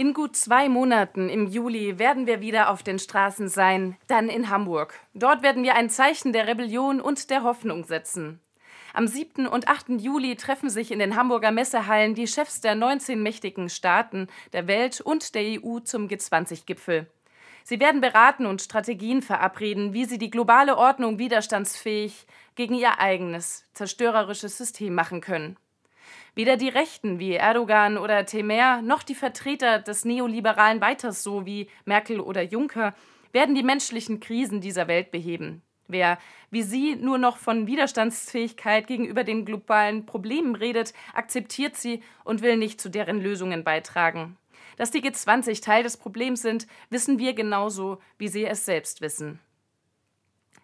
In gut zwei Monaten im Juli werden wir wieder auf den Straßen sein, dann in Hamburg. Dort werden wir ein Zeichen der Rebellion und der Hoffnung setzen. Am 7. und 8. Juli treffen sich in den Hamburger Messehallen die Chefs der 19 mächtigen Staaten der Welt und der EU zum G20-Gipfel. Sie werden beraten und Strategien verabreden, wie sie die globale Ordnung widerstandsfähig gegen ihr eigenes, zerstörerisches System machen können. Weder die Rechten wie Erdogan oder Temer noch die Vertreter des neoliberalen Weiters so wie Merkel oder Juncker werden die menschlichen Krisen dieser Welt beheben. Wer, wie Sie, nur noch von Widerstandsfähigkeit gegenüber den globalen Problemen redet, akzeptiert sie und will nicht zu deren Lösungen beitragen. Dass die G20 Teil des Problems sind, wissen wir genauso, wie Sie es selbst wissen.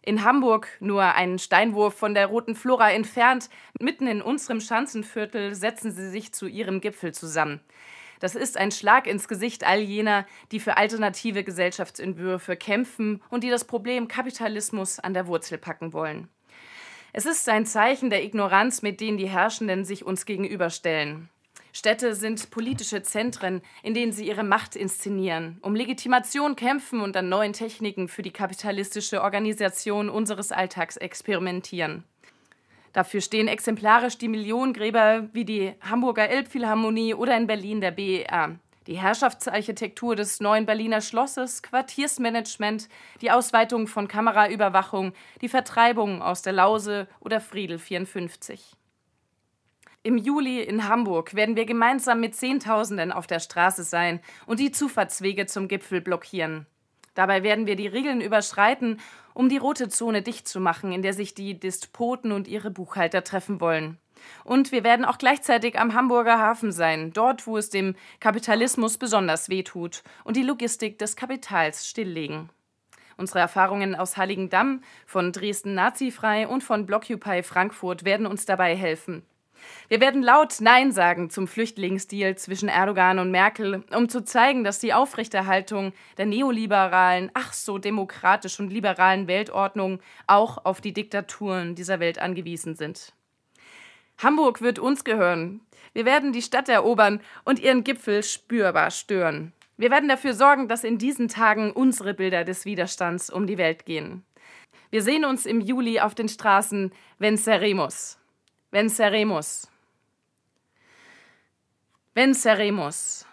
In Hamburg, nur einen Steinwurf von der Roten Flora entfernt, mitten in unserem Schanzenviertel, setzen sie sich zu ihrem Gipfel zusammen. Das ist ein Schlag ins Gesicht all jener, die für alternative Gesellschaftsentwürfe kämpfen und die das Problem Kapitalismus an der Wurzel packen wollen. Es ist ein Zeichen der Ignoranz, mit denen die Herrschenden sich uns gegenüberstellen. Städte sind politische Zentren, in denen sie ihre Macht inszenieren, um Legitimation kämpfen und an neuen Techniken für die kapitalistische Organisation unseres Alltags experimentieren. Dafür stehen exemplarisch die Millionengräber wie die Hamburger Elbphilharmonie oder in Berlin der BER. Die Herrschaftsarchitektur des neuen Berliner Schlosses, Quartiersmanagement, die Ausweitung von Kameraüberwachung, die Vertreibung aus der Lause oder Friedel 54. Im Juli in Hamburg werden wir gemeinsam mit Zehntausenden auf der Straße sein und die Zufahrtswege zum Gipfel blockieren. Dabei werden wir die Regeln überschreiten, um die rote Zone dicht zu machen, in der sich die Despoten und ihre Buchhalter treffen wollen. Und wir werden auch gleichzeitig am Hamburger Hafen sein, dort, wo es dem Kapitalismus besonders wehtut und die Logistik des Kapitals stilllegen. Unsere Erfahrungen aus Heiligendamm, von Dresden Nazifrei und von Blockupy Frankfurt werden uns dabei helfen. Wir werden laut Nein sagen zum Flüchtlingsdeal zwischen Erdogan und Merkel, um zu zeigen, dass die Aufrechterhaltung der neoliberalen, ach so demokratisch und liberalen Weltordnung auch auf die Diktaturen dieser Welt angewiesen sind. Hamburg wird uns gehören. Wir werden die Stadt erobern und ihren Gipfel spürbar stören. Wir werden dafür sorgen, dass in diesen Tagen unsere Bilder des Widerstands um die Welt gehen. Wir sehen uns im Juli auf den Straßen Venceremos. Venceremos. Venceremos.